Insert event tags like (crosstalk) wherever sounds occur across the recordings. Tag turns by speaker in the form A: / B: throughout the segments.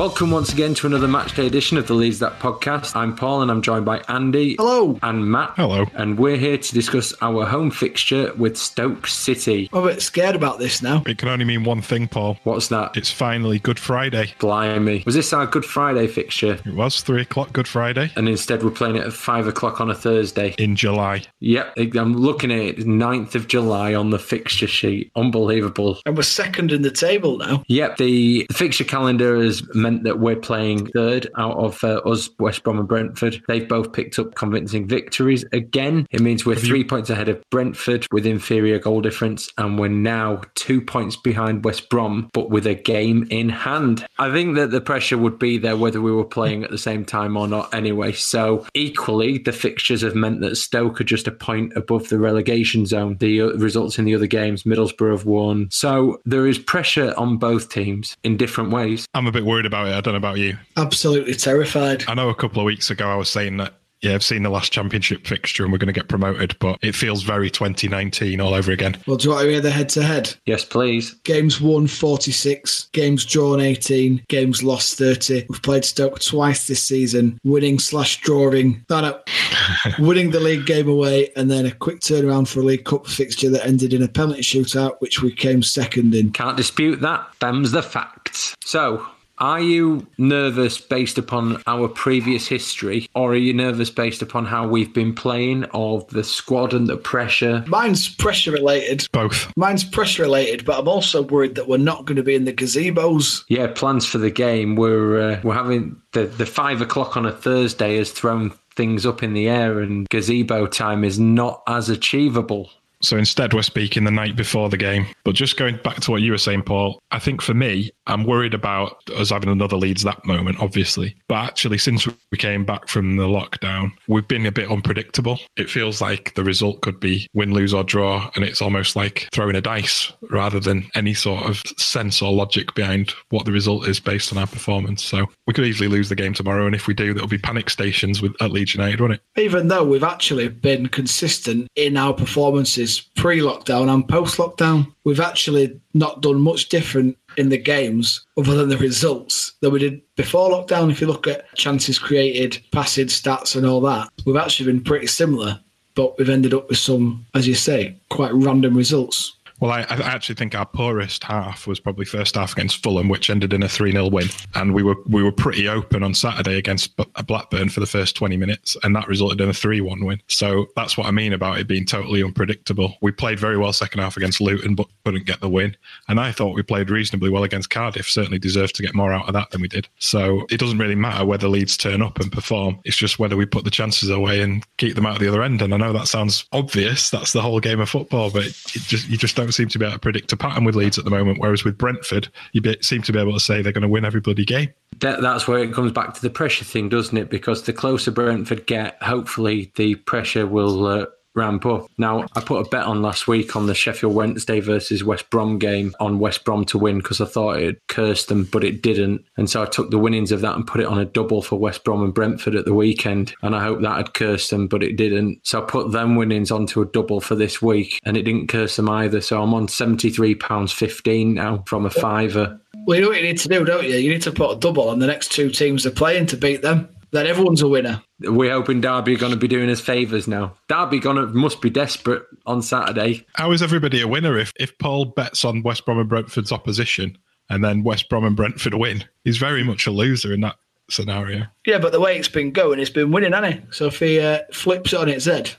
A: Welcome once again to another matchday edition of the Leeds That podcast. I'm Paul and I'm joined by Andy.
B: Hello.
A: And Matt.
C: Hello.
A: And we're here to discuss our home fixture with Stoke City.
B: I'm a bit scared about this now.
C: It can only mean one thing, Paul.
A: What's that?
C: It's finally Good Friday.
A: Blimey. Was this our Good Friday fixture?
C: It was three o'clock Good Friday
A: And instead we're playing it at five o'clock on a Thursday.
C: in July.
A: Yep, I'm looking at it. 9th of July on the fixture sheet. Unbelievable.
B: And we're second in the table now.
A: Yep, the, the fixture calendar has meant that we're playing third out of uh, us, West Brom and Brentford. They've both picked up convincing victories again. It means we're three points ahead of Brentford with inferior goal difference, and we're now two points behind West Brom, but with a game in hand. I think that the pressure would be there whether we were playing at the same time or not anyway. So, equally, the fixtures have meant that Stoke are just a point above the relegation zone. The uh, results in the other games, Middlesbrough have won. So, there is pressure on both teams in different ways.
C: I'm a bit worried about it. I don't know about you.
B: Absolutely terrified.
C: I know a couple of weeks ago I was saying that, yeah, I've seen the last championship fixture and we're going to get promoted, but it feels very 2019 all over again.
B: Well, do you want to hear the head to head?
A: Yes, please.
B: Games won 46, games drawn 18, games lost 30. We've played Stoke twice this season, winning slash drawing. No, no. (laughs) winning the league game away, and then a quick turnaround for a League Cup fixture that ended in a penalty shootout, which we came second in.
A: Can't dispute that. Them's the facts. So, are you nervous based upon our previous history, or are you nervous based upon how we've been playing, of the squad and the pressure?
B: Mine's pressure related.
C: Both.
B: Mine's pressure related, but I'm also worried that we're not going to be in the gazebos.
A: Yeah, plans for the game. We're uh, we're having the the five o'clock on a Thursday has thrown things up in the air, and gazebo time is not as achievable.
C: So instead, we're speaking the night before the game. But just going back to what you were saying, Paul, I think for me, I'm worried about us having another Leeds that moment, obviously. But actually, since we came back from the lockdown, we've been a bit unpredictable. It feels like the result could be win, lose, or draw. And it's almost like throwing a dice rather than any sort of sense or logic behind what the result is based on our performance. So we could easily lose the game tomorrow. And if we do, there'll be panic stations with, at Leeds United, won't it?
B: even though we've actually been consistent in our performances pre lockdown and post lockdown, we've actually not done much different in the games other than the results that we did before lockdown. If you look at chances created, passing stats, and all that, we've actually been pretty similar, but we've ended up with some, as you say, quite random results.
C: Well, I, I actually think our poorest half was probably first half against Fulham, which ended in a 3 0 win. And we were we were pretty open on Saturday against Blackburn for the first 20 minutes, and that resulted in a 3 1 win. So that's what I mean about it being totally unpredictable. We played very well second half against Luton, but couldn't get the win. And I thought we played reasonably well against Cardiff, certainly deserved to get more out of that than we did. So it doesn't really matter whether Leeds turn up and perform, it's just whether we put the chances away and keep them out the other end. And I know that sounds obvious, that's the whole game of football, but it just you just don't seem to be able to predict a pattern with Leeds at the moment. Whereas with Brentford, you be, seem to be able to say they're going to win every bloody game.
A: That, that's where it comes back to the pressure thing, doesn't it? Because the closer Brentford get, hopefully the pressure will uh, ramp up. Now, I put a bet on last week on the Sheffield Wednesday versus West Brom game on West Brom to win because I thought it cursed them, but it didn't. And so I took the winnings of that and put it on a double for West Brom and Brentford at the weekend. And I hope that had cursed them, but it didn't. So I put them winnings onto a double for this week and it didn't curse them either. So I'm on £73.15 now from a fiver.
B: Well, you know what you need to do, don't you? You need to put a double on the next two teams they're playing to beat them. Then everyone's a winner.
A: We're hoping Derby are going to be doing us favours now. Derby gonna must be desperate on Saturday.
C: How is everybody a winner if, if Paul bets on West Brom and Brentford's opposition and then West Brom and Brentford win? He's very much a loser in that scenario.
B: Yeah, but the way it's been going, it's been winning, hasn't it? So if he uh, flips it on its head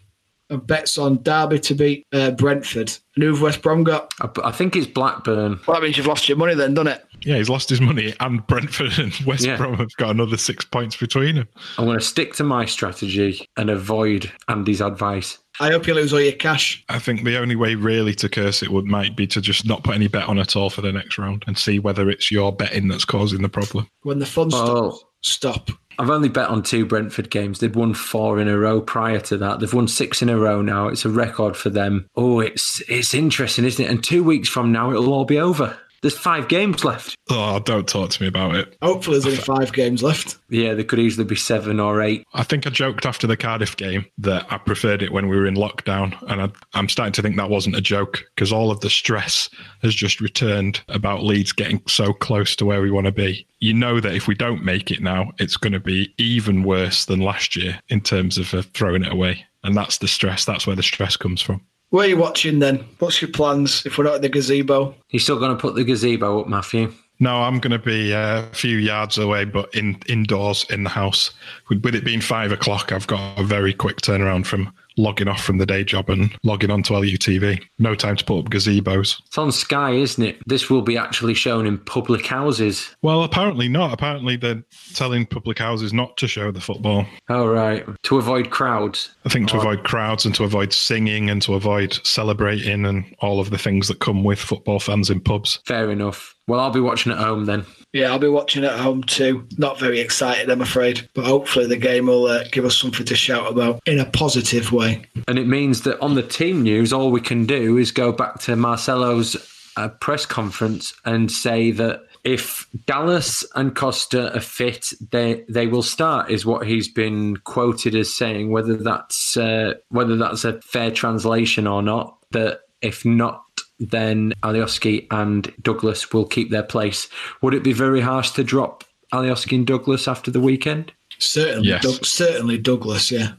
B: and bets on Derby to beat uh, Brentford, and who've West Brom got?
A: I, I think it's Blackburn.
B: Well, that means you've lost your money then, doesn't it?
C: Yeah, he's lost his money, and Brentford and West
A: Yeah.
C: Brom have got another six points between them.
A: I'm going to stick to my strategy and avoid Andy's advice.
B: I hope you lose all your cash.
C: I think the only way really to curse it would might be to just not put any bet on at all for the next round and see whether it's your betting that's causing the problem.
B: When the fun
A: Oh.
B: stops, stop.
A: I've only bet on two Brentford games. They'd won four in a row prior to that. They've won six in a row now. It's a record for them. Oh, it's it's interesting, isn't it? And two weeks from now, it'll all be over. There's five games left.
C: Oh, don't talk to me about it.
B: Hopefully, there's only five games left.
A: Yeah, there could easily be seven or eight.
C: I think I joked after the Cardiff game that I preferred it when we were in lockdown. And I, I'm starting to think that wasn't a joke because all of the stress has just returned about Leeds getting so close to where we want to be. You know that if we don't make it now, it's going to be even worse than last year in terms of uh, throwing it away. And that's the stress. That's where the stress comes from.
B: Where are you watching then? What's your plans if we're not at the gazebo?
A: You still going to put the gazebo up, Matthew?
C: No, I'm going to be uh, a few yards away, but in indoors in the house. With, with it being five o'clock, I've got a very quick turnaround from logging off from the day job and logging onto LUTV. No time to put up gazebos.
A: It's on Sky, isn't it? This will be actually shown in public houses.
C: Well, apparently not. Apparently they're telling public houses not to show the football.
A: Oh, right. To avoid crowds.
C: I think to avoid crowds and to avoid singing and to avoid celebrating and all of the things that come with football fans in pubs.
A: Fair enough. Well, I'll be watching at home then.
B: Yeah, I'll be watching at home too. Not very excited, I'm afraid. But hopefully, the game will uh, give us something to shout about in a positive way.
A: And it means that on the team news, all we can do is go back to Marcelo's uh, press conference and say that if Dallas and Costa are fit, they they will start. Is what he's been quoted as saying. Whether that's uh, whether that's a fair translation or not, that if not, then Alioski and Douglas will keep their place. Would it be very harsh to drop Alioski and Douglas after the weekend?
B: Certainly,
C: Yes.
B: Doug- certainly Douglas. Yeah,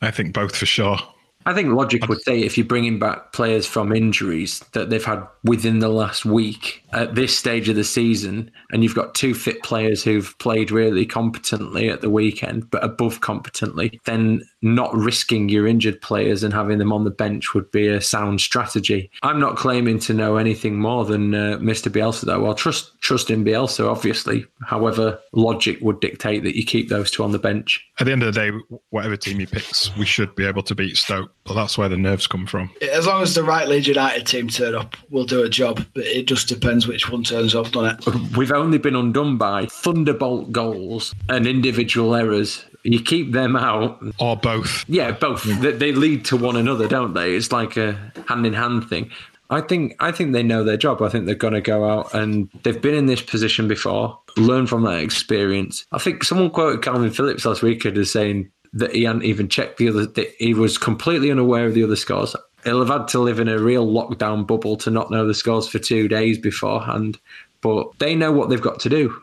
C: I think both for sure.
A: I think logic would say if you're bringing back players from injuries that they've had within the last week at this stage of the season, and you've got two fit players who've played really competently at the weekend, but above competently, then not risking your injured players and having them on the bench would be a sound strategy. I'm not claiming to know anything more than uh, Mr. Bielsa, though. I'll trust trust in Bielsa, obviously. However, logic would dictate that you keep those two on the bench.
C: At the end of the day, whatever team he picks, we should be able to beat Stoke. But that's where the nerves come from.
B: as long as the right Leeds United team turn up, we'll do a job. But it just depends which one turns up, doesn't it?
A: We've only been undone by thunderbolt goals and individual errors. You keep them out.
C: Or both.
A: Yeah, both. They, they lead to one another, don't they? It's like a hand in hand thing. I think I think they know their job. I think they're going to go out and they've been in this position before. Learn from that experience. I think someone quoted Kalvin Phillips last week as saying that he hadn't even checked the other. That he was completely unaware of the other scores. He'll have had to live in a real lockdown bubble to not know the scores for two days beforehand. But they know what they've got to do.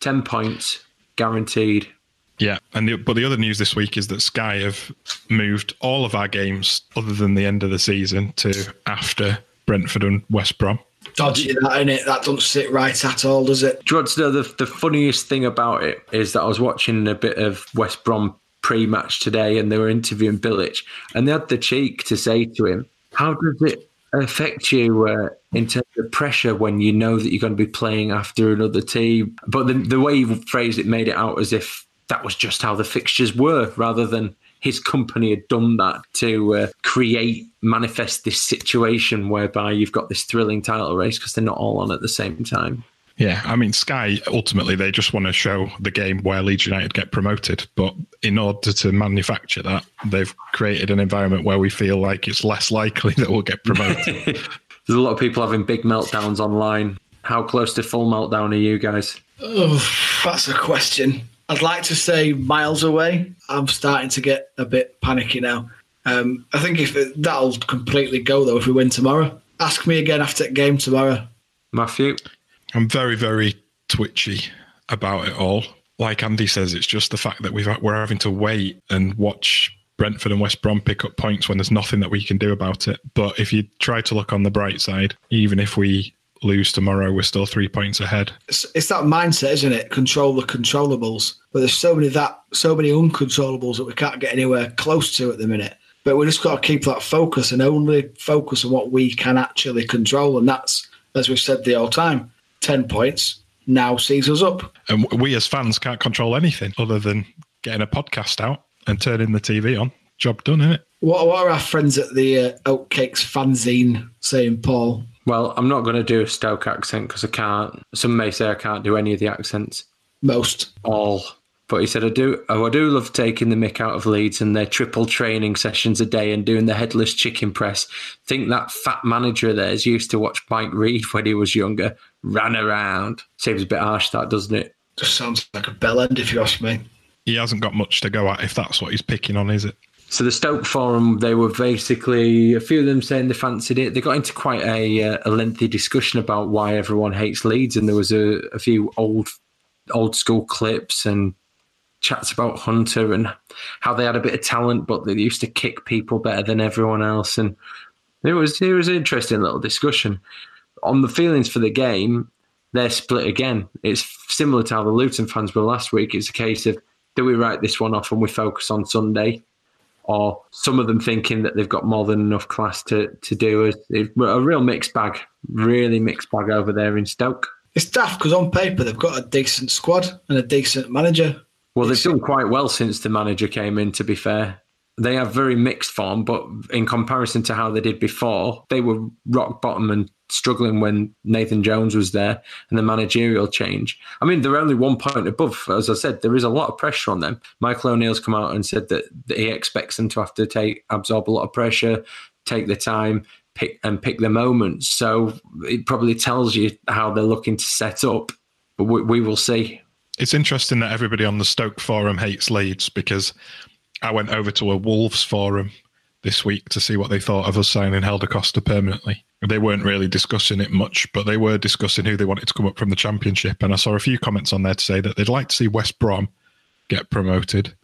A: Ten points guaranteed.
C: Yeah, and the, but the other news this week is that Sky have moved all of our games, other than the end of the season, to after Brentford and West Brom.
B: Dodgy that in it. That doesn't sit right at all, does it?
A: Do you want to know the, the funniest thing about it is that I was watching a bit of West Brom pre-match today, and they were interviewing Bilic, and they had the cheek to say to him, "How does it affect you uh, in terms of pressure when you know that you're going to be playing after another team?" But the, the way he phrased it made it out as if that was just how the fixtures were, rather than his company had done that to uh, create, manifest this situation whereby you've got this thrilling title race because they're not all on at the same time.
C: Yeah, I mean, Sky ultimately they just want to show the game where Leeds United get promoted, but in order to manufacture that, they've created an environment where we feel like it's less likely (laughs) that we'll get promoted. (laughs)
A: There's a lot of people having big meltdowns online. How close to full meltdown are you guys?
B: Oh, that's a question. I'd like to say miles away. I'm starting to get a bit panicky now. Um, I think if it, that'll completely go though if we win tomorrow. Ask me again after the game tomorrow.
A: Matthew?
C: I'm very, very twitchy about it all. Like Andy says, it's just the fact that we've we're having to wait and watch Brentford and West Brom pick up points when there's nothing that we can do about it. But if you try to look on the bright side, even if we lose tomorrow, we're still three points ahead.
B: It's, it's that mindset, isn't it? Control the controllables. But there's so many that so many uncontrollables that we can't get anywhere close to at the minute. But we just got to keep that focus and only focus on what we can actually control, and that's as we've said the whole time. Ten points now sees us up.
C: And we as fans can't control anything other than getting a podcast out and turning the TV on. Job done, isn't it?
B: What, what are our friends at the uh, Oatcakes fanzine saying, Paul?
A: Well, I'm not going to do a Stoke accent because I can't. Some may say I can't do any of the accents.
B: Most.
A: All. But he said, I do, oh, I do love taking the mick out of Leeds and their triple training sessions a day and doing the headless chicken press. Think that fat manager of theirs used to watch Mike Reid when he was younger. ran around. Seems a bit harsh, that doesn't it?
B: Just sounds like a bell end, if you ask me.
C: He hasn't got much to go at if that's what he's picking on, is it?
A: So the Stoke forum, they were basically a few of them saying they fancied it. They got into quite a, uh, a lengthy discussion about why everyone hates Leeds, and there was a, a few old old school clips and chats about Hunter and how they had a bit of talent, but they used to kick people better than everyone else. And it was it was an interesting little discussion on the feelings for the game. They're split again. It's similar to how the Luton fans were last week. It's a case of do we write this one off and we focus on Sunday, or some of them thinking that they've got more than enough class to to do it. A real mixed bag, really mixed bag over there in Stoke.
B: It's daft because on paper they've got a decent squad and a decent manager.
A: Well, they've done quite well since the manager came in, to be fair. They have very mixed form, but in comparison to how they did before, they were rock bottom and struggling when Nathan Jones was there and the managerial change. I mean, they're only one point above. As I said, there is a lot of pressure on them. Michael O'Neill's come out and said that, that he expects them to have to take absorb a lot of pressure, take the time, pick and pick the moments. So it probably tells you how they're looking to set up. But we, we will see.
C: It's interesting that everybody on the Stoke forum hates Leeds because I went over to a Wolves forum this week to see what they thought of us signing Helder Costa permanently. They weren't really discussing it much, but they were discussing who they wanted to come up from the Championship. And I saw a few comments on there to say that they'd like to see West Brom get promoted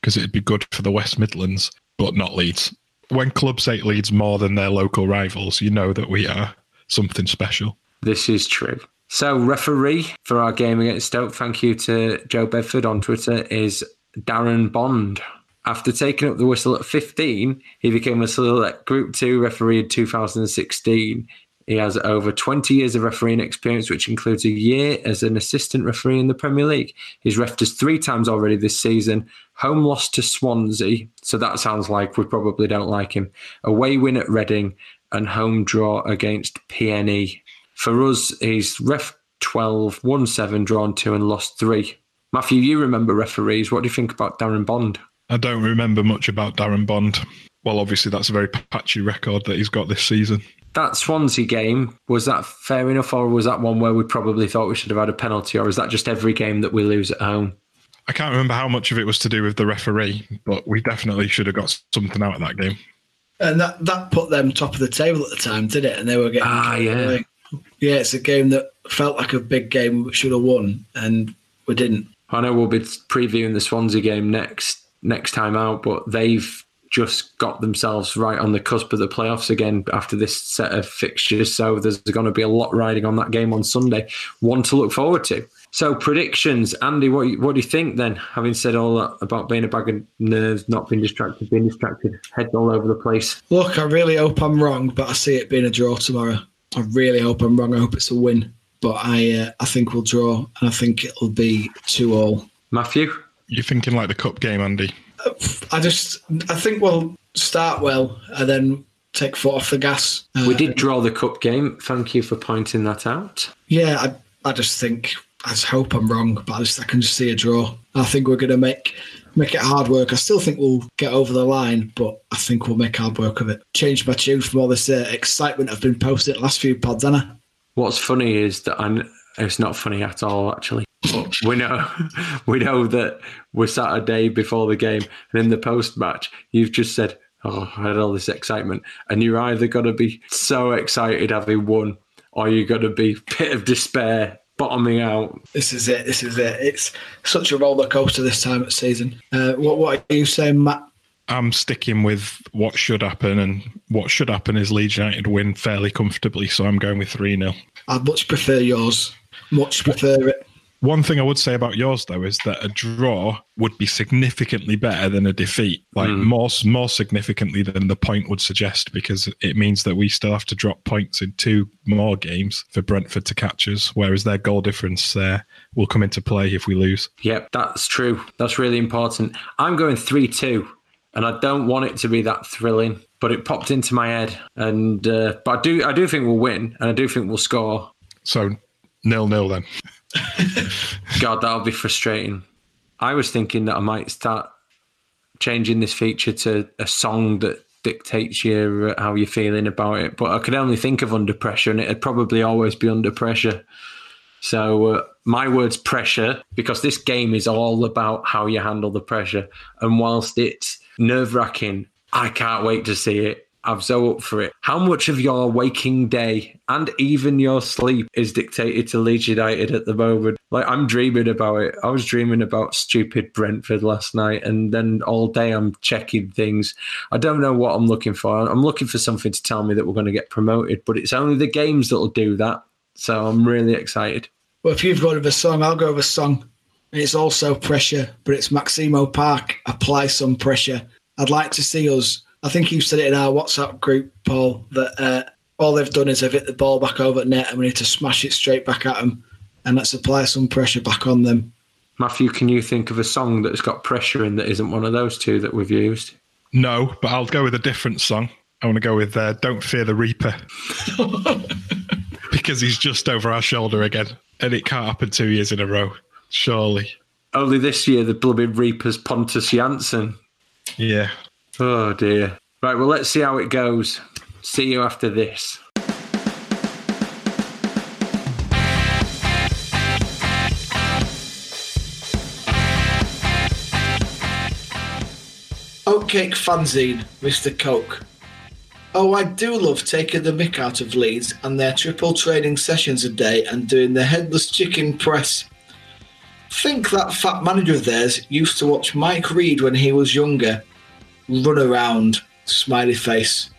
C: because it'd be good for the West Midlands, but not Leeds. When clubs hate Leeds more than their local rivals, you know that we are something special.
A: This is true. So, referee for our game against Stoke, thank you to Joe Bedford on Twitter, is Darren Bond. After taking up the whistle at 15, he became a select Group 2 referee in 2016. He has over 20 years of refereeing experience, which includes a year as an assistant referee in the Premier League. He's refed us three times already this season. Home loss to Swansea, so that sounds like we probably don't like him. Away win at Reading and home draw against PNE. For us, he's ref 12, won 7, drawn 2, and lost 3. Matthew, you remember referees. What do you think about Darren Bond?
C: I don't remember much about Darren Bond. Well, obviously, that's a very patchy record that he's got this season.
A: That Swansea game, was that fair enough, or was that one where we probably thought we should have had a penalty, or is that just every game that we lose at home?
C: I can't remember how much of it was to do with the referee, but we definitely should have got something out of that game.
B: And that, that put them top of the table at the time, did it? And they were getting.
A: Ah, yeah.
B: away. Yeah, it's a game that felt like a big game we should have won, and we didn't.
A: I know we'll be previewing the Swansea game next next time out, but they've just got themselves right on the cusp of the playoffs again after this set of fixtures. So there's going to be a lot riding on that game on Sunday. One to look forward to. So predictions, Andy. What what do you think then? Having said all that about being a bag of nerves, not being distracted, being distracted, heads all over the place.
B: Look, I really hope I'm wrong, but I see it being a draw tomorrow. I really hope I'm wrong. I hope it's a win, but I uh, I think we'll draw, and I think it'll be two all.
A: Matthew,
C: You're thinking like the cup game, Andy.
B: I just I think we'll start well and then take foot off the gas. Uh,
A: we did draw the cup game. Thank you for pointing that out.
B: Yeah, I, I just think I just hope I'm wrong, but I just I can just see a draw. I think we're going to make make it hard work. I still think we'll get over the line, but I think we'll make hard work of it. Change my tune from all this uh, excitement I've been posting the last few pods, Anna.
A: What's funny is that I'm, it's not funny at all, actually. But we know (laughs) we know that we're sat a day before the game, and in the post match, you've just said, "Oh, I had all this excitement," and you're either going to be so excited having won, or you're going to be (laughs) pit of despair, bottoming out.
B: This is it. This is it. It's such a roller coaster this time of season. Uh, what what are you saying, Matt?
C: I'm sticking with what should happen, and what should happen is Leeds United win fairly comfortably. So I'm going with 3 0.
B: I much prefer yours. Much prefer it.
C: One thing I would say about yours, though, is that a draw would be significantly better than a defeat, like more more significantly than the point would suggest, because it means that we still have to drop points in two more games for Brentford to catch us, whereas their goal difference there will come into play if we lose.
A: Yep, that's true. That's really important. I'm going 3 2, and I don't want it to be that thrilling, but it popped into my head. And uh, But I do, I do think we'll win, and I do think we'll score.
C: So nil nil then. (laughs)
A: God, that'll be frustrating. I was thinking that I might start changing this feature to a song that dictates your uh, how you're feeling about it. But I could only think of under pressure, and it'd probably always be under pressure. So uh, my word's pressure because this game is all about how you handle the pressure. And whilst it's nerve wracking, I can't wait to see it. I'm so up for it. How much of your waking day and even your sleep is dictated to Leeds United at the moment? Like I'm dreaming about it. I was dreaming about stupid Brentford last night, and then all day I'm checking things. I don't know what I'm looking for. I'm looking for something to tell me that we're going to get promoted, but it's only the games that'll do that. So I'm really excited.
B: Well, if you've got a song, I'll go with a song. It's also pressure, but it's Maximo Park. Apply some pressure. I'd like to see us I think you said it in our WhatsApp group, Paul, that uh, all they've done is they've hit the ball back over net and we need to smash it straight back at them and let's apply some pressure back on them.
A: Matthew, can you think of a song that's got pressure in that isn't one of those two that we've used?
C: No, but I'll go with a different song. I want to go with uh, Don't Fear the Reaper. (laughs) because he's just over our shoulder again. And it can't happen two years in a row, surely.
A: Only this year, the blooming Reaper's Pontus Jansson.
C: Yeah,
A: Oh dear. Right, well, let's see how it goes. See you after this.
B: Oatcake fanzine, Mr. Coke. Oh, I do love taking the mick out of Leeds and their triple training sessions a day and doing the headless chicken press. Think that fat manager of theirs used to watch Mike Reid when he was younger run around, smiley face.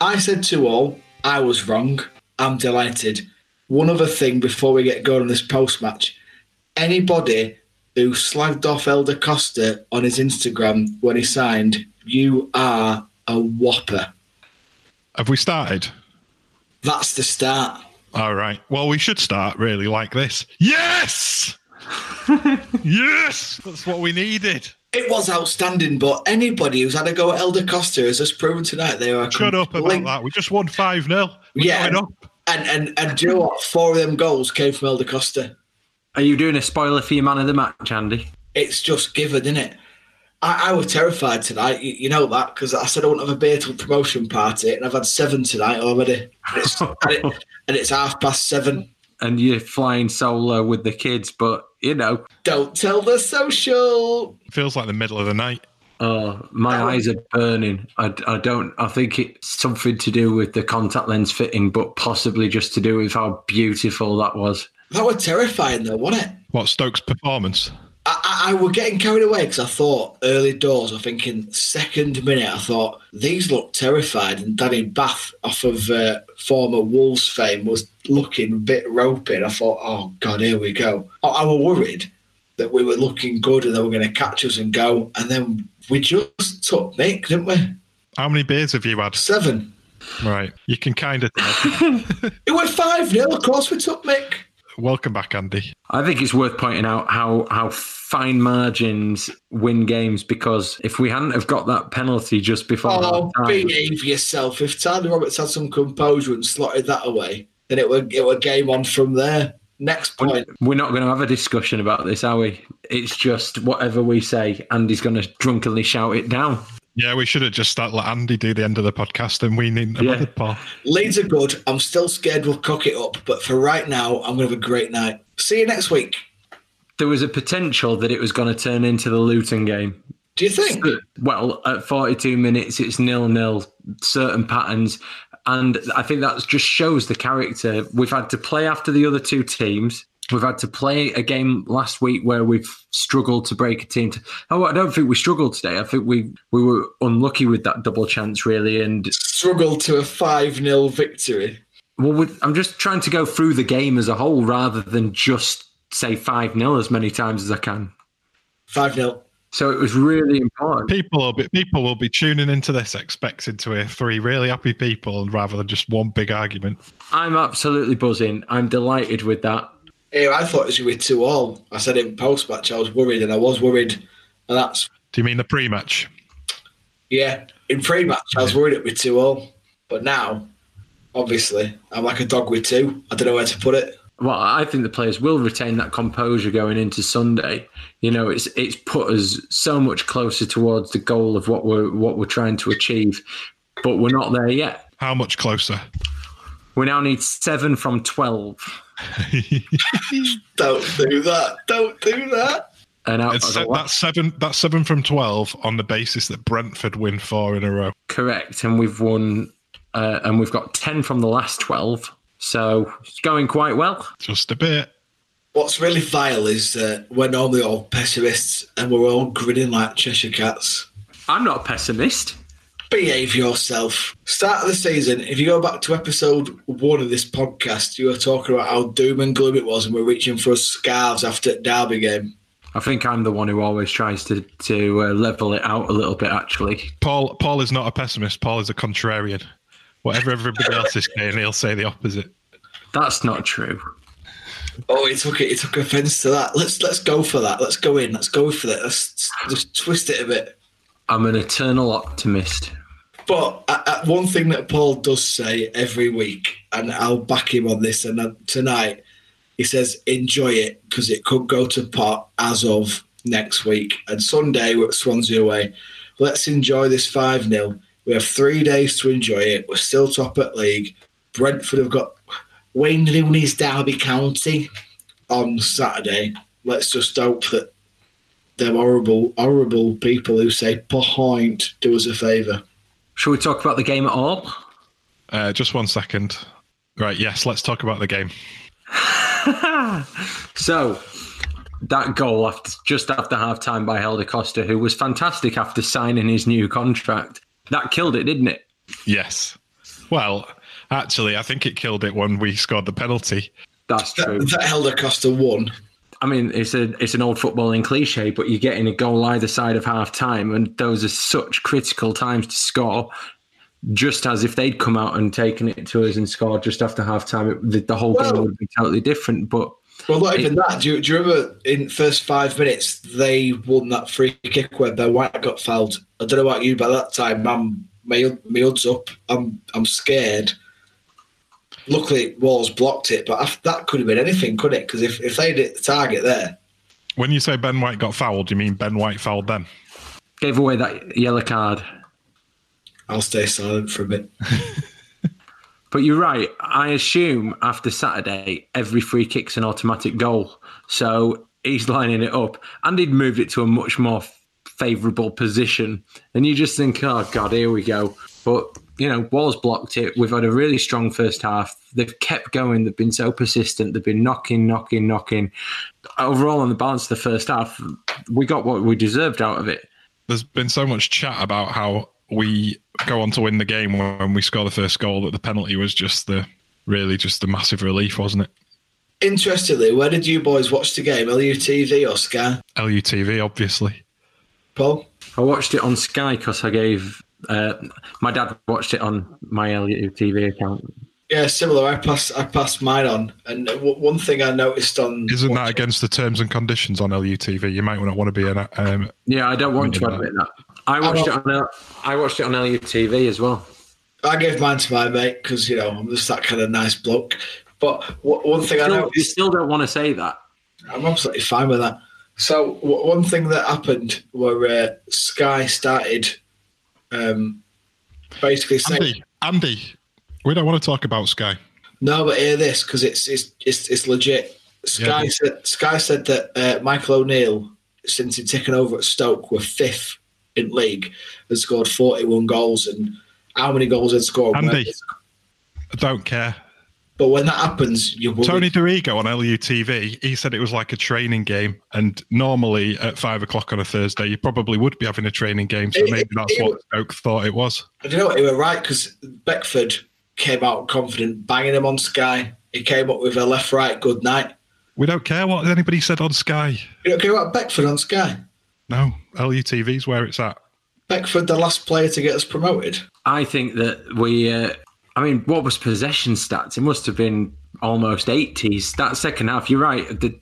B: I said to all, I was wrong. I'm delighted. One other thing before we get going on this post match anybody who slagged off Helder Costa on his Instagram when he signed, you are a whopper.
C: Have we started?
B: That's the start.
C: All right. Well, we should start really like this. Yes! (laughs) yes! That's what we needed.
B: It was outstanding, but anybody who's had a go at Helder Costa has just proven tonight they are.
C: Shut up about that. We just won 5 0.
B: Yeah. And, and, and, and do you know what? Four of them goals came from Helder Costa.
A: Are you doing a spoiler for your man of the match, Andy?
B: It's just given, isn't it? I, I was terrified tonight. You, you know that because I said I wouldn't have a beer till promotion party, and I've had seven tonight already. And it's, and, it, and it's half past seven. (laughs)
A: And you're flying solo with the kids, but you know.
B: Don't tell the social.
C: Feels like the middle of the night.
A: Oh, my oh. eyes are burning. I, I don't. I think it's something to do with the contact lens fitting, but possibly just to do with how beautiful that was.
B: That was terrifying, though, wasn't it?
C: What Stokes' performance?
B: I, I, I were getting carried away because I thought early doors. I think in second minute, I thought these look terrified, and Danny Batth, off of uh, former Wolves fame, was looking a bit ropey. I thought, oh god, here we go. I, I was worried that we were looking good and they were going to catch us and go, and then we just took Nick, didn't we?
C: How many beers have you had?
B: Seven.
C: Right, you can kind of. (laughs)
B: it went five nil. Of course, we took Mick.
C: Welcome back, Andy.
A: I think it's worth pointing out how how fine margins win games because if we hadn't have got that penalty just before,
B: oh, behave yourself. If Tyler Roberts had some composure and slotted that away, then it would it would game on from there. Next point.
A: We're not going to have a discussion about this, are we? It's just whatever we say, Andy's going to drunkenly shout it down.
C: Yeah, we should have just started let Andy do the end of the podcast and we need another yeah. Paul.
B: Leeds are good. I'm still scared we'll cock it up, but for right now, I'm going to have a great night. See you next week.
A: There was a potential that it was going to turn into the Luton game.
B: Do you think?
A: Well, at 42 minutes, it's nil nil, certain patterns. And I think that just shows the character. We've had to play after the other two teams. We've had to play a game last week where we've struggled to break a team. To, oh, I don't think we struggled today. I think we we were unlucky with that double chance, really, and
B: struggled to a five 0 victory.
A: Well, with, I'm just trying to go through the game as a whole rather than just say five 0 as many times as I can.
B: Five 0
A: so it was really important.
C: People will be people will be tuning into this expecting to hear three really happy people rather than just one big argument.
A: I'm absolutely buzzing. I'm delighted with that.
B: Yeah, I thought it was going to be two all. I said in post match I was worried, and I was worried, and that's.
C: Do you mean the pre match?
B: Yeah, in pre match I was worried it'd be two all, but now, obviously, I'm like a dog with two. I don't know where to put it.
A: well, I think the players will retain that composure going into Sunday. You know, it's it's put us so much closer towards the goal of what we're what we're trying to achieve, but we're not there yet.
C: How much closer?
A: We now need seven from twelve. (laughs)
B: Don't do that. Don't do that.
A: And out
C: It's se- that's seven. That's seven from twelve on the basis that Brentford win four in a row.
A: correct, and we've won, uh, and we've got ten from the last twelve. So it's going quite well.
C: Just a bit.
B: What's really vile is that we're normally all pessimists and we're all grinning like Cheshire cats.
A: I'm not a pessimist.
B: Behave yourself. Start of the season, if you go back to episode one of this podcast, you were talking about how doom and gloom it was and we're reaching for scarves after the Derby game.
A: I think I'm the one who always tries to to uh, level it out a little bit. Actually,
C: Paul. Paul is not a pessimist. Paul is a contrarian. Whatever everybody else is saying, he'll say the opposite.
A: that's not true.
B: Oh, he took it. He took offence to that. Let's let's go for that. Let's go in. Let's go for that. Let's just twist it a bit.
A: I'm an eternal optimist.
B: But one thing that Paul does say every week, and I'll back him on this, and uh, tonight he says enjoy it because it could go to pot as of next week. And Sunday we're at Swansea away. Let's enjoy this 5 0. We have three days to enjoy it. We're still top at league. Brentford have got Wayne Rooney's Derby County on Saturday. Let's just hope that them horrible, horrible people who say point do us a favour.
A: Shall we talk about the game at all?
C: Uh, just one second. Right. Yes. Let's talk about the game. (laughs)
A: So that goal after just after half time by Helder Costa, who was fantastic after signing his new contract, that killed it, didn't it?
C: Yes. Well, actually, I think it killed it when we scored the penalty.
A: That's true.
B: That, that Helder Costa won.
A: I mean, it's a it's an old footballing cliche, but you're getting a goal either side of half time, and those are such critical times to score. Just as if they'd come out and taken it to us and scored just after half time, it, the, the whole
B: Well-
A: game would be totally different. But
B: Well, not even that. Do you, do you remember in first five minutes they won that free kick where Ben White got fouled? I don't know about you, but at that time, I'm my my odds up. I'm I'm scared. Luckily, Walls blocked it, but af- that could have been anything, could it? Because if if they'd hit the target there,
C: When you say Ben White got fouled, do you mean Ben White fouled them?
A: gave away that yellow card.
B: I'll stay silent for a bit. (laughs)
A: But you're right. I assume after Saturday, every free kick's an automatic goal. So he's lining it up, and he'd moved it to a much more favourable position. And you just think, oh God, here we go. But you know, Walls blocked it. We've had a really strong first half. They've kept going. They've been so persistent. They've been knocking, knocking, knocking. Overall, on the balance of the first half, we got what we deserved out of it.
C: There's been so much chat about how we go on to win the game when we score the first goal that the penalty was just the really just the massive relief, wasn't it?
B: Interestingly, where did you boys watch the game? LUTV or Sky?
C: LUTV, obviously.
B: Paul?
A: I watched it on Sky because I gave uh, my dad watched it on my LUTV account.
B: Yeah, similar. I passed I passed mine on, and w- one thing I noticed on
C: Isn't that against the terms and conditions on LUTV? You might not want to be in. Um,
A: Yeah, I don't want to admit that. I watched it on L- I watched it on LU TV as well.
B: I gave mine to my mate because you know I'm just that kind of nice bloke. But w- one thing I
A: Still, you still don't want to say that.
B: I'm absolutely fine with that. So w- one thing that happened where uh, Sky started um, basically saying,
C: Andy, Andy, we don't want to talk about Sky.
B: "No, but hear this because it's it's it's it's legit." Sky
C: Yeah.
B: said Sky said that uh, Michael O'Neill, since he'd taken over at Stoke, were fifth in league, has scored 41 goals, and how many goals had scored?
C: Andy. I don't care.
B: But when that happens, you're worried.
C: Tony Dorigo on LUTV, he said it was like a training game. And normally at five o'clock on a Thursday, you probably would be having a training game. So
B: It-
C: maybe that's
B: it
C: what Stoke thought it was.
B: And you know what? He were right because Beckford came out confident, banging him on Sky. He came up with a left right good night.
C: We don't care what anybody said on Sky.
B: You don't care about Beckford on Sky.
C: No, LUTV's where it's at.
B: Beckford, the last player to get us promoted.
A: I think that we. Uh, I mean, what was possession stats? It must have been almost 80s. That second half, you're right. The,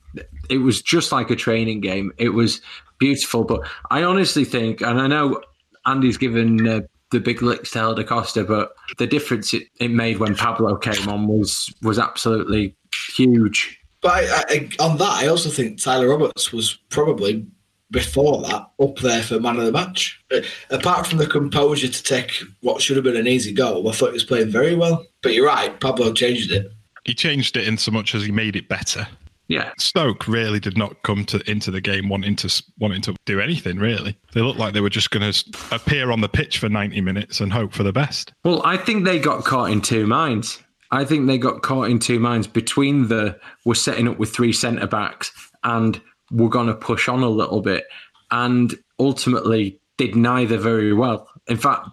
A: it was just like a training game. It was beautiful. But I honestly think, and I know Andy's given uh, the big licks to Helder Costa, but the difference it, it made when Pablo came on was was absolutely huge.
B: But I, I, on that, I also think Tyler Roberts was probably before that up there for man of the match. Uh, apart from the composure to take what should have been an easy goal, I thought he was playing very well. But you're right, Pablo changed it.
C: He changed it in so much as he made it better.
A: Yeah.
C: Stoke really did not come to into the game wanting to wanting to do anything. Really, they looked like they were just going to appear on the pitch for ninety minutes and hope for the best.
A: Well, I think they got caught in two minds. I think they got caught in two minds between the we're setting up with three centre backs and we're going to push on a little bit, and ultimately did neither very well. In fact,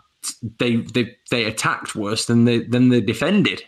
A: they they they attacked worse than they than they defended.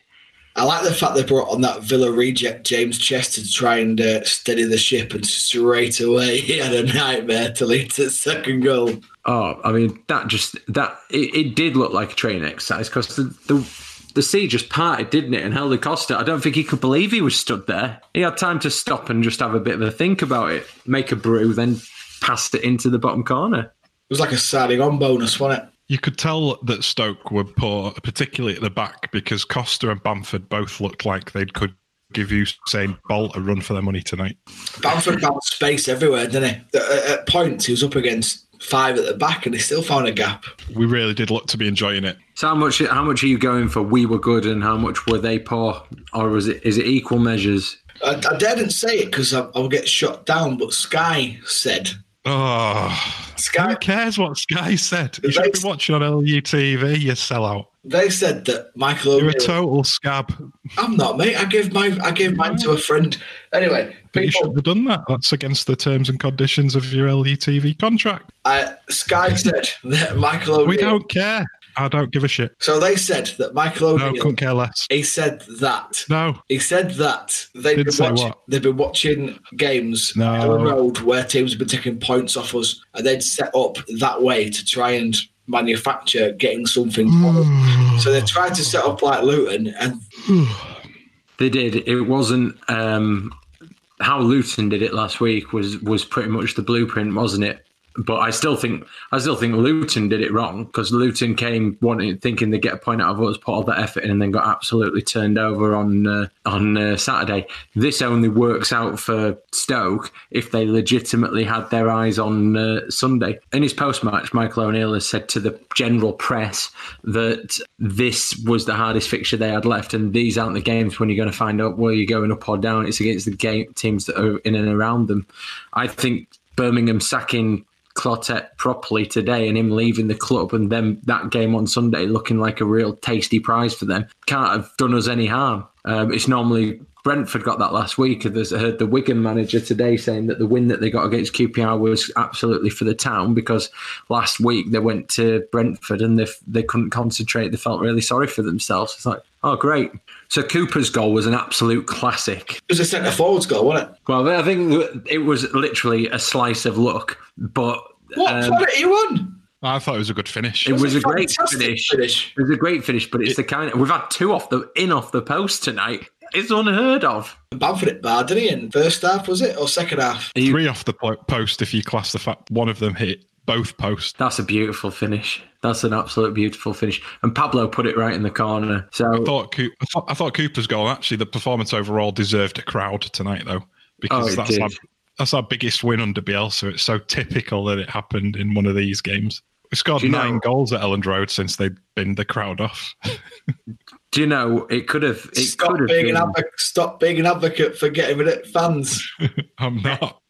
B: I like the fact they brought on that Villa reject James Chester to try and uh, steady the ship, and straight away (laughs) he had a nightmare to lead to the second goal.
A: Oh, I mean that just that it, it did look like a training exercise because the, the the sea just parted, didn't it? And Helder Costa, I don't think he could believe he was stood there. He had time to stop and just have a bit of a think about it, make a brew, then passed it into the bottom corner.
B: It was like a signing on bonus, wasn't it?
C: You could tell that Stoke were poor, particularly at the back, because Costa and Bamford both looked like they could give you Usain Bolt a run for their money tonight.
B: Bamford found space everywhere, didn't he? At points, he was up against five at the back, and he still found a gap.
C: We really did look to be enjoying it.
A: So how much how much are you going for? We were good, and how much were they poor, or was it is it equal measures?
B: I, I didn't say it because I'll get shot down, but Sky said
C: Oh,
B: Sky.
C: who cares what Sky said? You should be watching on LUTV, you sellout.
B: They said that Michael
C: You're a total scab.
B: I'm not, mate. I gave my I gave mine to a friend. Anyway,
C: But you shouldn't have done that. That's against the terms and conditions of your LUTV contract.
B: I, Sky said that Michael O'Neill.
C: We don't care. I don't give a shit.
B: So they said that Michael
C: No, couldn't care less.
B: he said that.
C: No,
B: He said that they've
C: Did
B: been
C: say
B: watching.
C: what?
B: They've been watching games
C: No.
B: on the road where teams have been taking points off us, and they'd set up that way to try and manufacture getting something. so they tried to set up like Luton, and (sighs)
A: They did. It wasn't um, how Luton did it last week was was pretty much the blueprint, wasn't it? But I still think I still think Luton did it wrong because Luton came wanting thinking they'd get a point out of us, put all that effort in, and then got absolutely turned over on uh, on uh, Saturday. This only works out for Stoke if they legitimately had their eyes on uh, Sunday. In his post match, Michael O'Neill has said to the general press that this was the hardest fixture they had left, and these aren't the games when you're going to find out where you're going up or down. It's against the game teams that are in and around them. I think Birmingham sacking Clotet properly today and him leaving the club and then that game on Sunday looking like a real tasty prize for them can't have done us any harm. Um, it's normally Brentford got that last week. I heard the Wigan manager today saying that the win that they got against QPR was absolutely for the town because last week they went to Brentford and they, they couldn't concentrate. They felt really sorry for themselves. It's like, oh, great. So Cooper's goal was an absolute classic.
B: it was a centre forwards goal, wasn't it?
A: Well, I think it was literally a slice of luck, but
B: What
A: um,
B: planet are you on?
C: I thought it was a good finish.
A: it was a great finish.
B: finish.
A: It was a great finish, but it's the kind of, we've had two off the in off the post tonight. It's unheard of.
B: Bamford it bad, didn't he? In first half was it or second half?
A: You-
C: Three off the po- post if you class the fact one of them hit both posts.
A: that's a beautiful finish. That's an absolute beautiful finish. And Pablo put it right in the corner. So
C: I thought, Coop, I thought I thought Cooper's goal actually the performance overall deserved a crowd tonight though because
A: Oh,
C: that's
A: did.
C: Our, that's our biggest win under Bielsa. It's so typical that it happened in one of these games. We've scored nine
A: know-
C: goals at Elland Road since they'd been the crowd off. (laughs)
A: do you know it could have it
B: Stop
A: could have
B: being
A: been
B: an advocate. Stop being an advocate for getting rid of fans. (laughs)
C: I'm not.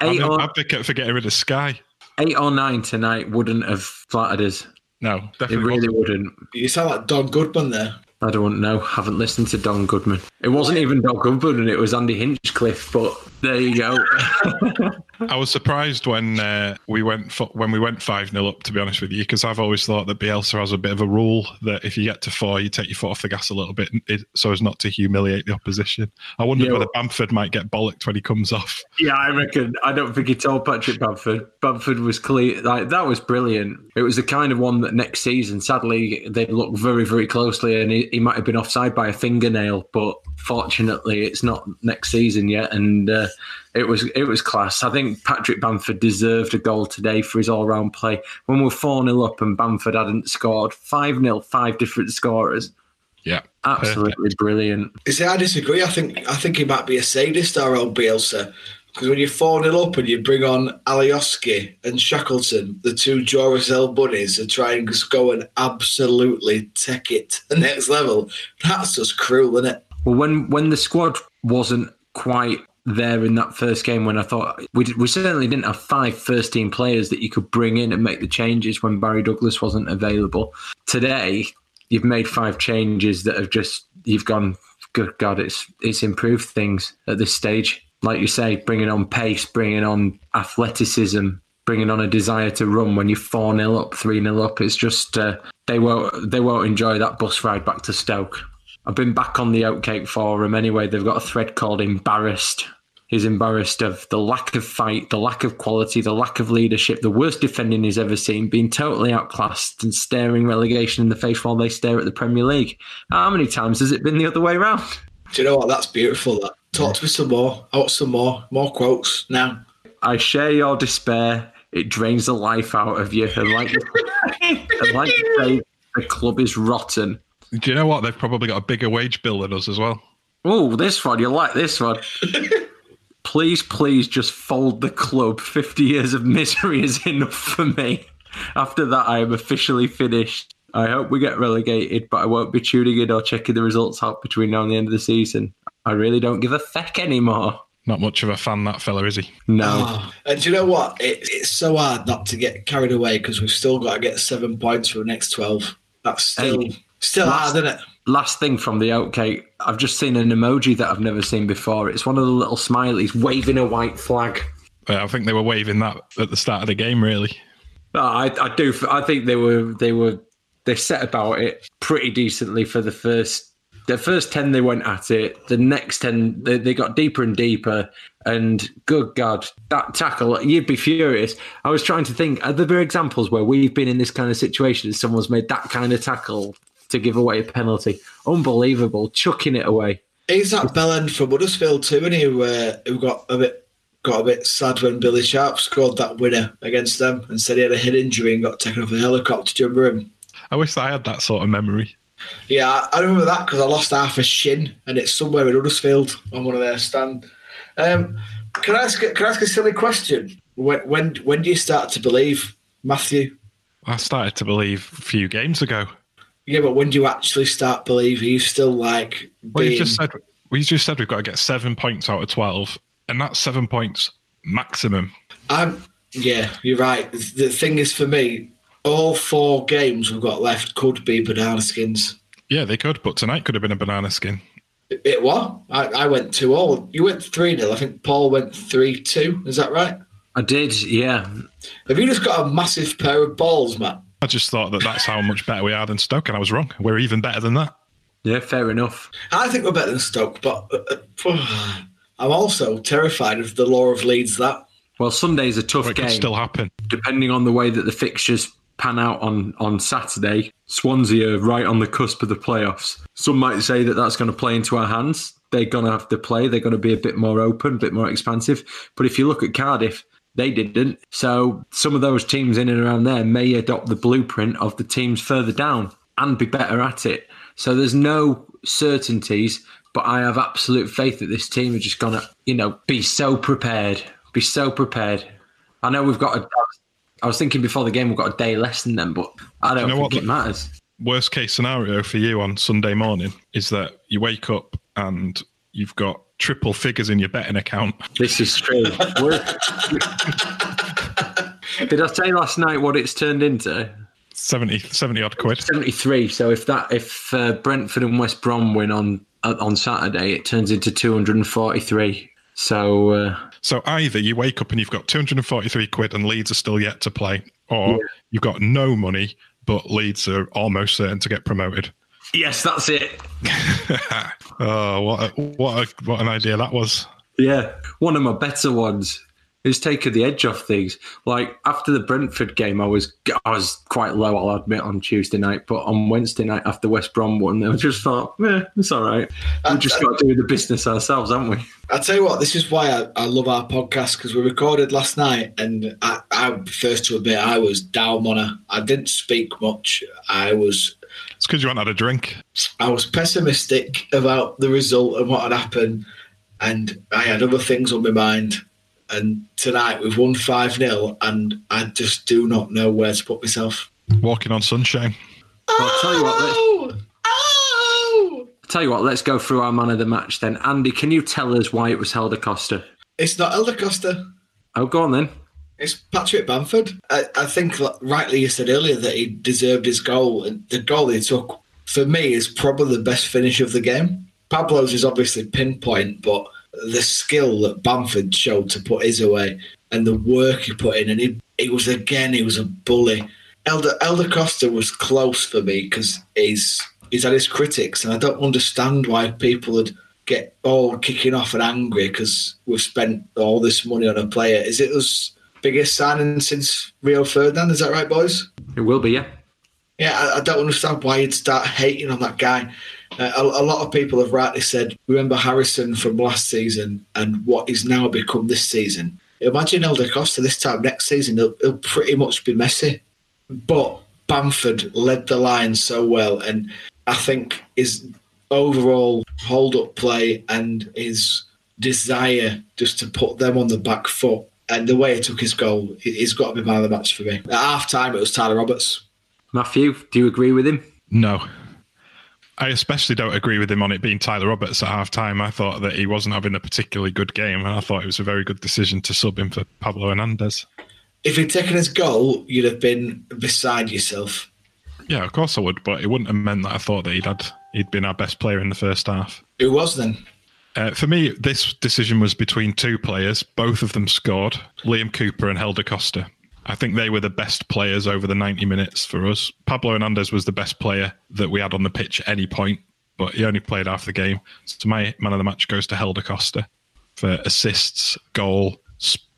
C: I'm
A: eight
C: an advocate for getting rid of Sky.
A: eight or nine tonight wouldn't have flattered us.
C: No,
A: It really
C: wasn't.
A: wouldn't.
B: You sound like Don Goodman there.
A: I don't know. Haven't listened to Don Goodman. It wasn't even Don Goodman, and it was Andy Hinchcliffe. But there you go. (laughs)
C: I was surprised when uh, we went fo- when we went five 0 up. To be honest with you, because I've always thought that Bielsa has a bit of a rule that if you get to four, you take your foot off the gas a little bit, it, so as not to humiliate the opposition. I wondered
A: Yeah.
C: whether Bamford might get bollocked when he comes off.
A: yeah, I reckon. I don't think he told Patrick Bamford. Bamford was clear. Like that was brilliant. It was the kind of one that next season, sadly, they'd look very, very closely, and he, he might have been offside by a fingernail. But fortunately, it's not next season yet, and uh, it was it was class. I think Patrick Bamford deserved a goal today for his all round play. When we're four 0 up and Bamford hadn't scored five 0 five different scorers.
C: Yeah.
A: Absolutely brilliant.
B: You see, I disagree. I think I think he might be a sadist, our old Bielsa. Because when you're 4 0 up and you bring on Alioski and Shackleton, the two Duracell bunnies, to try and just go and absolutely take it to the next level, that's just cruel, isn't it?
A: Well, when when the squad wasn't quite there in that first game, when I thought we did, we certainly didn't have five first team players that you could bring in and make the changes when Barry Douglas wasn't available. Today, you've made five changes that have just you've gone. Good God, it's it's improved things at this stage. Like you say, bringing on pace, bringing on athleticism, bringing on a desire to run when you're four 0 up, three 0 up. It's just uh, they won't they won't enjoy that bus ride back to Stoke. I've been back on the Oatcake forum anyway. They've got a thread called "Embarrassed." He's embarrassed of the lack of fight, the lack of quality, the lack of leadership, the worst defending he's ever seen, being totally outclassed and staring relegation in the face while they stare at the Premier League. How many times has it been the other way around?
B: Do you know what? That's beautiful. That talk to me some more. I want some more, more quotes now.
A: I share your despair. It drains the life out of you. And like, and like you say, the club is rotten.
C: Do you know what? They've probably got a bigger wage bill than us as well.
A: Oh, this one, you like this one. (laughs) please, please just fold the club. 50 years of misery is enough for me. After that, I am officially finished. I hope we get relegated, but I won't be tuning in or checking the results out between now and the end of the season. I really don't give a feck anymore.
C: Not much of a fan, that fella, is he?
A: No.
B: Oh, (sighs) and do you know what? It, it's so hard not to get carried away because we've still got to get seven points for the next 12. That's still,
A: Hey,
B: still
A: last-
B: hard, isn't it?
A: Last thing from the oatcake, I've just seen an emoji that I've never seen before. It's one of the little smileys waving a white flag.
C: I think they were waving that at the start of the game, really.
A: No, I, I do. I think they were they were they set about it pretty decently for the first the first ten. They went at it. The next ten, they, they got deeper and deeper. And good God, that tackle! You'd be furious. I was trying to think. Are there examples where we've been in this kind of situation and someone's made that kind of tackle to give away a penalty? Unbelievable, chucking it away.
B: He's that bellend from Huddersfield too, and he uh, who got a bit got a bit sad when Billy Sharp scored that winner against them and said he had a head injury and got taken off a helicopter. Do you remember him?
C: I wish I had that sort of memory.
B: Yeah, I- I remember that because I lost half a shin, and it's somewhere in Huddersfield on one of their stand. Um, can I ask? a- Can I ask a silly question? When when when do you start to believe, Matthew?
C: I started to believe a few games ago.
B: Yeah, but when do you actually start believe? Are you still like
C: Well, you just said we just said we've got to get seven points out of twelve, and that's seven points maximum.
B: I'm yeah, you're right. The thing is, for me, all four games we've got left could be banana skins.
C: Yeah, they could, but tonight could have been a banana skin.
B: It, it what? I, I went two all. You went three 0 I think Paul went three two. Is that right?
A: I did, yeah.
B: Have you just got a massive pair of balls, Matt?
C: I just thought that that's how much better we are than Stoke, and I was wrong. We're even better than that.
A: Yeah, fair enough.
B: I think we're better than Stoke, but uh, uh, (sighs) I'm also terrified of the law of Leeds. That
A: Well, Sunday's a tough
C: But it
A: game.
C: could still happen.
A: depending on the way that the fixtures pan out on, on Saturday, Swansea are right on the cusp of the playoffs. Some might say that that's going to play into our hands. They're going to have to play. They're going to be a bit more open, a bit more expansive. But if you look at Cardiff, they didn't. So some of those teams in and around there may adopt the blueprint of the teams further down and be better at it. So there's no certainties, but I have absolute faith that this team are just going to, you know, be so prepared, be so prepared. I know we've got a. I was thinking before the game we've got a day less than them, but I don't
C: know
A: think
C: what?
A: it matters.
C: Worst case scenario for you on Sunday morning is that you wake up and you've got triple figures in your betting account.
A: This is true. Did I say last night what it's turned into?
C: 70, 70 odd quid.
A: 73. So if that if uh, Brentford and West Brom win on uh, on Saturday, it turns into 243. So uh,
C: So either you wake up and you've got 243 quid and Leeds are still yet to play, or you've got no money, but Leeds are almost certain to get promoted.
A: Yes, that's it. (laughs)
C: Oh, what a, what a, what an idea that was.
A: Yeah, one of my better ones is taking the edge off things. Like after the Brentford game, I was I was quite low, I'll admit, on Tuesday night, but on Wednesday night after West Brom won, I just thought, yeah, it's all right. We just got to do the business ourselves, haven't we?
B: I tell you what, this is why I, I love our podcast because we recorded last night, and I, I first to admit I was down on her. I didn't speak much. I was
C: It's because you haven't had a drink.
B: I was pessimistic about the result and what had happened, and I had other things on my mind. And tonight we've won 5 0, and I just do not know where to put myself.
C: Walking on sunshine.
A: Well, I'll tell you what, let's-
B: Oh! Oh!
A: Tell you what, let's go through our man of the match then. Andy, can you tell us why it was Helder Costa?
B: It's not Elder Costa.
A: Oh, go on then.
B: It's Patrick Bamford. I, I think rightly you said earlier that he deserved his goal, and the goal he took for me is probably the best finish of the game. Pablo's is obviously pinpoint, but the skill that Bamford showed to put his away and the work he put in, and he, he was again he was a bully. Elder Elder Costa was close for me because he's he's had his critics, and I don't understand why people would get all kicking off and angry because we've spent all this money on a player. Is it us biggest signing since Rio Ferdinand? Is that right, boys?
A: It will be, yeah.
B: Yeah, I, I don't understand why you'd start hating on that guy. Uh, a, a lot of people have rightly said, remember Harrison from last season and what he's now become this season. Imagine Elder Costa this time next season, he'll, he'll pretty much be Messi. But Bamford led the line so well, and I think his overall hold up play and his desire just to put them on the back foot and the way he took his goal, he- he's got to be man of the match for me. At half time, it was Tyler Roberts.
A: Matthew, do you agree with him?
C: No. I especially don't agree with him on it being Tyler Roberts at half time. I thought that he wasn't having a particularly good game, and I thought it was a very good decision to sub him for Pablo Hernandez.
B: If he'd taken his goal, you'd have been beside yourself.
C: Yeah, of course I would, but it wouldn't have meant that I thought that he'd had he'd been our best player in the first half.
B: Who was then?
C: Uh, for me, this decision was between two players. Both of them scored Liam Cooper and Helder Costa. I think they were the best players over the 90 minutes for us. Pablo Hernandez was the best player that we had on the pitch at any point, but he only played half the game. So my man of the match goes to Helder Costa for assists, goal,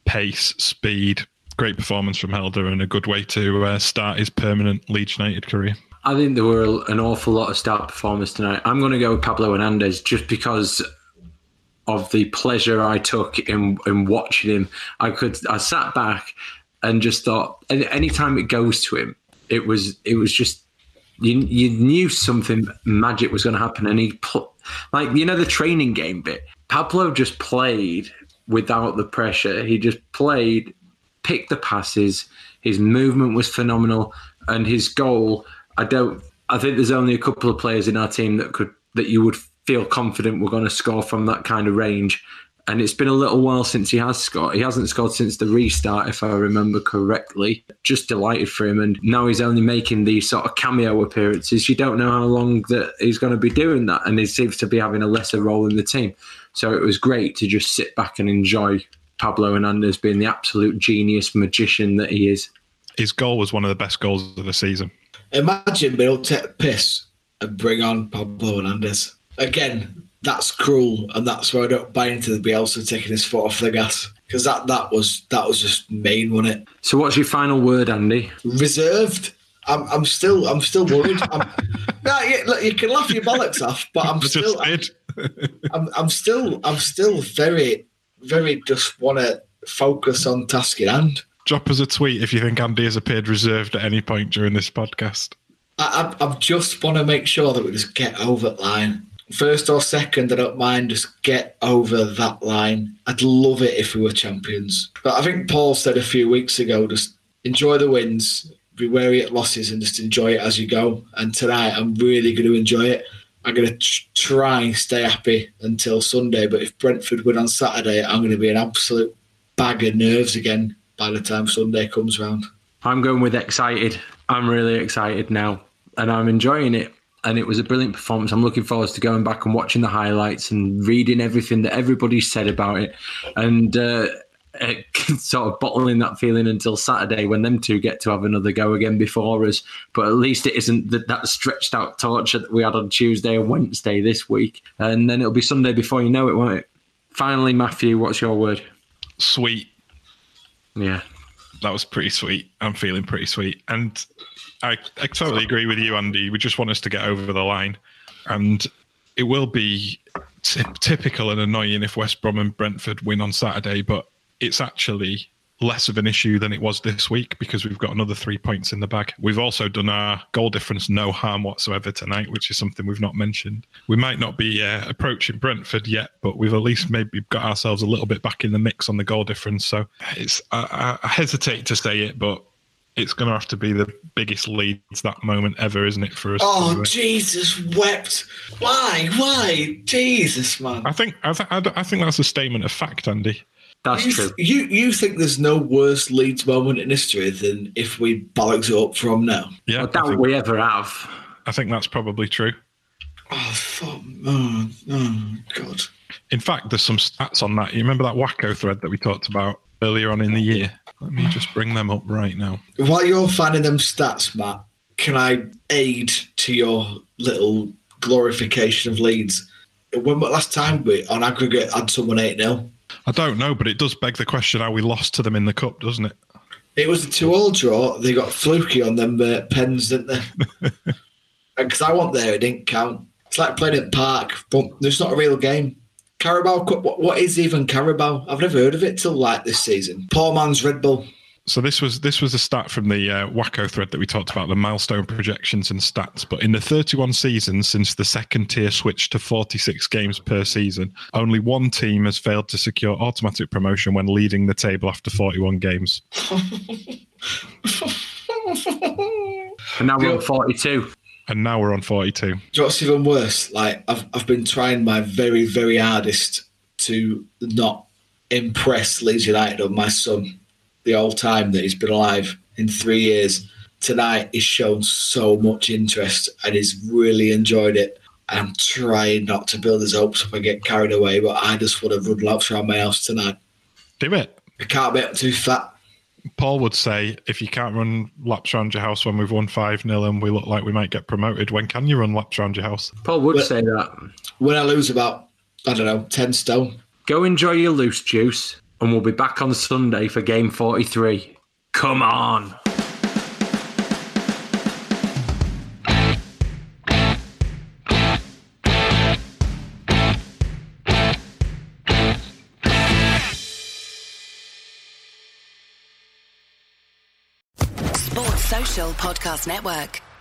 C: pace, speed. Great performance from Helder and a good way to uh, start his permanent Leeds United career.
A: I think there were an awful lot of star performers tonight. I'm going to go with Pablo Hernandez just because of the pleasure I took in in watching him. I could I sat back and just thought any anytime it goes to him, it was it was just you you knew something magic was going to happen, and he pl- like you know the training game bit. Pablo just played without the pressure. He just played, picked the passes. His movement was phenomenal, and his goal. I don't. I think there's only a couple of players in our team that could that you would feel confident we're going to score from that kind of range. And it's been a little while since he has scored. He hasn't scored since the restart, if I remember correctly. Just delighted for him. And now he's only making these sort of cameo appearances. You don't know how long that he's going to be doing that. And he seems to be having a lesser role in the team. So it was great to just sit back and enjoy Pablo Hernandez being the absolute genius magician that he is.
C: His goal was one of the best goals of the season.
B: Imagine being able to take piss and bring on Pablo Hernandez. Again, that's cruel, and that's where I don't buy into the Bielsa taking his foot off the gas because that that was that was just main, wasn't it?
A: So, what's your final word, Andy?
B: Reserved. I'm, I'm still I'm still worried. I'm, (laughs) no, you, look, you can laugh your bollocks off, but I'm (laughs)
C: Just
B: still
C: did.
B: I'm, I'm still I'm still very very just want to focus on task in hand.
C: Drop us a tweet if you think Andy has appeared reserved at any point during this podcast.
B: I, I, I just want to make sure that we just get over that line. First or second, I don't mind. Just get over that line. I'd love it if we were champions. But I think Paul said a few weeks ago, just enjoy the wins, be wary at losses, and just enjoy it as you go. And tonight, I'm really going to enjoy it. I'm going to tr- try and stay happy until Sunday. But if Brentford win on Saturday, I'm going to be an absolute bag of nerves again by the time Sunday comes round.
A: I'm going with excited. I'm really excited now, and I'm enjoying it. And it was a brilliant performance. I'm looking forward to going back and watching the highlights and reading everything that everybody said about it, and uh, uh, (laughs) sort of bottling that feeling until Saturday when them two get to have another go again before us. But at least it isn't that, that stretched out torture that we had on Tuesday and Wednesday this week, and then it'll be Sunday before you know it, won't it? Finally, Matthew, what's your word?
C: Sweet.
A: Yeah.
C: That was pretty sweet. I'm feeling pretty sweet. And I, I totally agree with you, Andy. We just want us to get over the line. And it will be ty- typical and annoying if West Brom and Brentford win on Saturday, but it's actually less of an issue than it was this week because we've got another three points in the bag. We've also done our goal difference no harm whatsoever tonight, which is something we've not mentioned. We might not be uh, approaching Brentford yet, but we've at least maybe got ourselves a little bit back in the mix on the goal difference. So it's I, I hesitate to say it, but it's going to have to be the biggest Leeds that moment ever, isn't it, for us?
B: Oh,
C: to,
B: Jesus wept. Why? Why? Jesus, man.
C: I think I, th- I, d- I think that's a statement of fact, Andy.
A: That's
B: You,
A: true.
B: you you think there's no worse Leeds moment in history than if we bollocks it up from now?
C: Yeah,
A: I
C: I
A: doubt
C: think,
A: we ever have.
C: I think that's probably true.
B: Oh, fuck. Oh, oh, God.
C: In fact, there's some stats on that. You remember that WACCOE thread that we talked about earlier on in the year? Let me just bring them up right now.
B: While you're finding them stats, Matt, can I aid to your little glorification of Leeds? When was last time we, on aggregate, had someone 8 0?
C: I don't know, but it does beg the question how we lost to them in the cup, doesn't it?
B: It was a two all draw. They got fluky on them uh, pens, didn't they? (laughs) Because I went there, it didn't count. It's like playing at Park, but it's not a real game. Carabao Cup, what, what is even Carabao? I've never heard of it till like this season. Poor man's Red Bull.
C: So this was this was a stat from the uh, WACCOE thread that we talked about the milestone projections and stats. But in the 31 seasons since the second tier switched to 46 games per season, only one team has failed to secure automatic promotion when leading the table after 41 games. (laughs)
A: And now we're on 42.
C: And now we're on 42.
B: Do you know what's even worse? Like I've I've been trying my very very hardest to not impress Leeds United on my son the whole time that he's been alive in three years. Tonight he's shown so much interest and he's really enjoyed it. And I'm trying not to build his hopes up and get carried away, but I just want to run laps around my house tonight.
C: Do it.
B: I can't be too fat.
C: Paul would say, if you can't run laps around your house when we've won 5 0 and we look like we might get promoted, when can you run laps around your house?
A: Paul would
B: But-
A: say that.
B: When I lose about, I don't know, 10 stone,
A: Go enjoy your loose juice, and we'll be back on Sunday for game 43. Come on.
D: Podcast Network.